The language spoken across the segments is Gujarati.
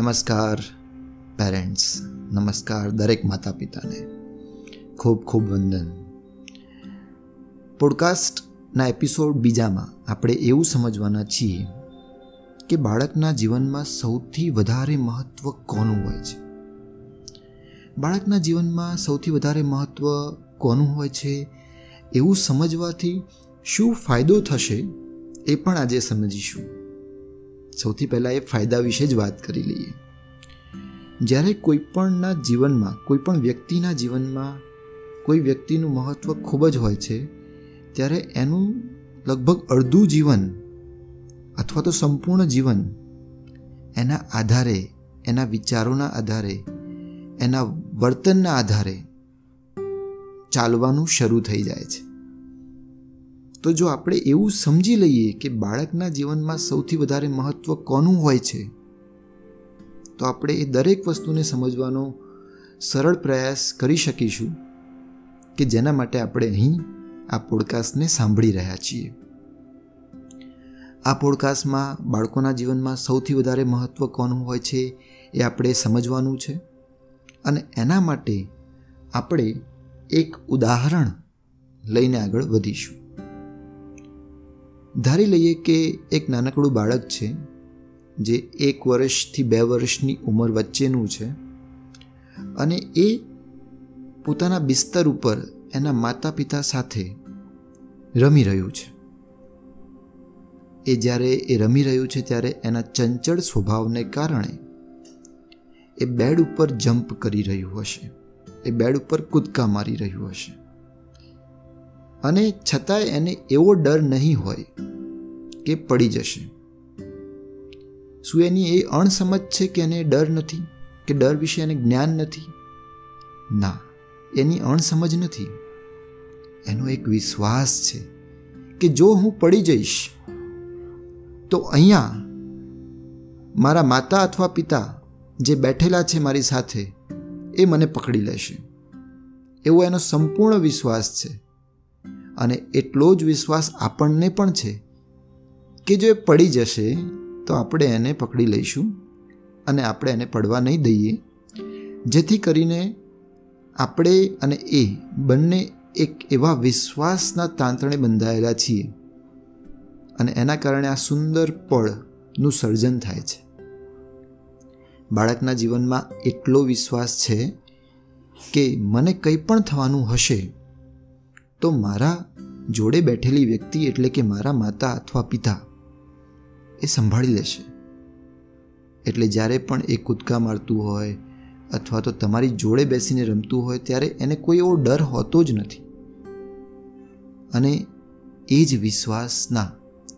નમસ્કાર પેરેન્ટ્સ નમસ્કાર દરેક માતા પિતાને ખૂબ ખૂબ વંદન. પોડકાસ્ટના એપિસોડ બીજામાં આપણે એવું સમજવાના છીએ કે બાળકના જીવનમાં સૌથી વધારે મહત્ત્વ કોનું હોય છે? બાળકના જીવનમાં સૌથી વધારે મહત્ત્વ કોનું હોય છે? એવું સમજવાથી શું ફાયદો થશે એ પણ આજે સમજીશું. સૌથી પહેલાં એ ફાયદા વિશે જ વાત કરી લઈએ. જ્યારે કોઈપણના જીવનમાં, કોઈપણ વ્યક્તિના જીવનમાં કોઈ વ્યક્તિનું મહત્ત્વ ખૂબ જ હોય છે, ત્યારે એનું લગભગ અડધું જીવન અથવા તો સંપૂર્ણ જીવન એના આધારે, એના વિચારોના આધારે, એના વર્તનના આધારે ચાલવાનું શરૂ થઈ જાય છે. તો જો આપણે એવું સમજી લઈએ કે બાળકના જીવનમાં સૌથી વધારે મહત્ત્વ કોનું હોય છે, તો આપણે એ દરેક વસ્તુને સમજવાનો સરળ પ્રયાસ કરી શકીશું કે જેના માટે આપણે અહીં આ પોડકાસ્ટને સાંભળી રહ્યા છીએ. આ પોડકાસ્ટમાં બાળકોના જીવનમાં સૌથી વધારે મહત્ત્વ કોનું હોય છે એ આપણે સમજવાનું છે અને એના માટે આપણે એક ઉદાહરણ લઈને આગળ વધીશું. ધારી લઈએ કે એક નાનકડું બાળક છે, જે એક વર્ષથી બે વર્ષની ઉંમર વચ્ચેનું છે અને એ પોતાના બિસ્તર ઉપર એના માતા પિતા સાથે રમી રહ્યું છે. એ જ્યારે એ રમી રહ્યું છે ત્યારે એના ચંચળ સ્વભાવને કારણે એ બેડ ઉપર જમ્પ કરી રહ્યું હશે. એ બેડ ઉપર કૂદકા મારી રહ્યું હશે. અને છતાંય એને એવો ડર નહીં હોય કે પડી જશે. શું એની એ અણસમજ છે કે એને ડર નથી, કે ડર વિશે એને જ્ઞાન નથી? ના, એની અણસમજ નથી. એનો એક વિશ્વાસ છે કે જો હું પડી જઈશ, તો અહીંયા મારા માતા અથવા પિતા જે બેઠેલા છે મારી સાથે, એ મને પકડી લેશે. એવો એનો સંપૂર્ણ વિશ્વાસ છે. અને એટલો જ વિશ્વાસ આપણને પણ છે કે જો એ પડી જશે, તો આપણે એને પકડી લઈશું અને આપણે એને પડવા નહીં દઈએ. જેથી કરીને આપણે અને એ બંને એક એવા વિશ્વાસના તાંતણે બંધાયેલા છીએ અને એના કારણે આ સુંદર પળનું સર્જન થાય છે. બાળકના જીવનમાં એટલો વિશ્વાસ છે કે મને કંઈ પણ થવાનું હશે, તો મારા જોડે બેઠેલી વ્યક્તિ એટલે કે મારા માતા અથવા પિતા, એ સંભાળી લેશે. એટલે જ્યારે પણ એ કૂદકા મારતું હોય અથવા તો તમારી જોડે બેસીને રમતું હોય ત્યારે એને કોઈ એવો ડર હોતો જ નથી. અને એ જ વિશ્વાસના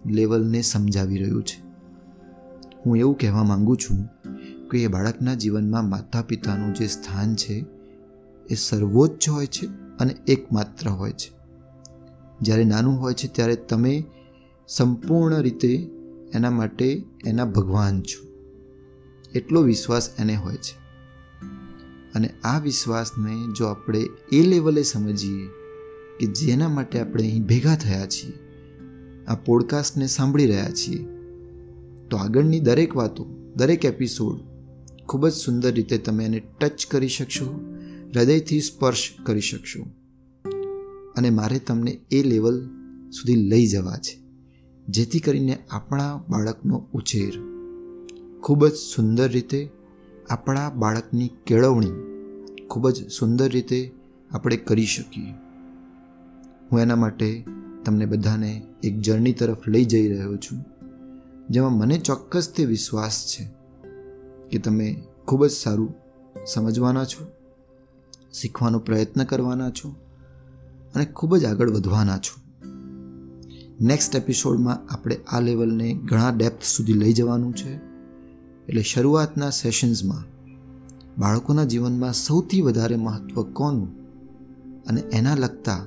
લેવલને સમજાવી રહ્યું છે. હું એવું કહેવા માંગુ છું કે એ બાળકના જીવનમાં માતા પિતાનું જે સ્થાન છે, એ સર્વોચ્ચ હોય છે અને એકમાત્ર હોય છે. જ્યારે નાનું હોય છે ત્યારે તમે સંપૂર્ણ રીતે એના માટે એના ભગવાન છો. એટલો વિશ્વાસ એને હોય છે. અને આ વિશ્વાસને જો આપણે એ લેવલે સમજીએ કે જેના માટે આપણે અહીં ભેગા થયા છીએ, આ પોડકાસ્ટને સાંભળી રહ્યા છીએ, તો આગળની દરેક વાતો, દરેક એપિસોડ ખૂબ જ સુંદર રીતે તમે એને ટચ કરી શકશો, હૃદયથી સ્પર્શ કરી શકશો. અને મારે તમને એ લેવલ સુધી લઈ જવા છે, જેથી કરીને આપણા બાળકનો ઉછેર ખૂબ જ સુંદર રીતે, આપણા બાળકની કેળવણી ખૂબ જ સુંદર રીતે આપણે કરી શકીએ. હું એના માટે તમને બધાને એક જર્ની તરફ લઈ જઈ રહ્યો છું, જેમાં મને ચોક્કસ તે વિશ્વાસ છે કે તમે ખૂબ જ સારું સમજવાના છો, શીખવાનો પ્રયત્ન કરવાના છો અને ખૂબ જ આગળ વધવાના છો. નેક્સ્ટ એપિસોડમાં આપણે આ લેવલને ઘણા ડેપ્થ સુધી લઈ જવાનું છે. એટલે શરૂઆતના સેશન્સમાં બાળકોના જીવનમાં સૌથી વધારે મહત્ત્વ કોનું? અને એના લગતા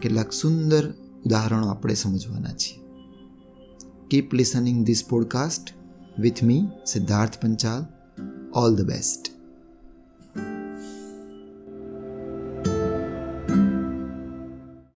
કેટલાક સુંદર ઉદાહરણો આપણે સમજવાના છીએ. Keep listening this podcast with me Siddharth Panchal. All the best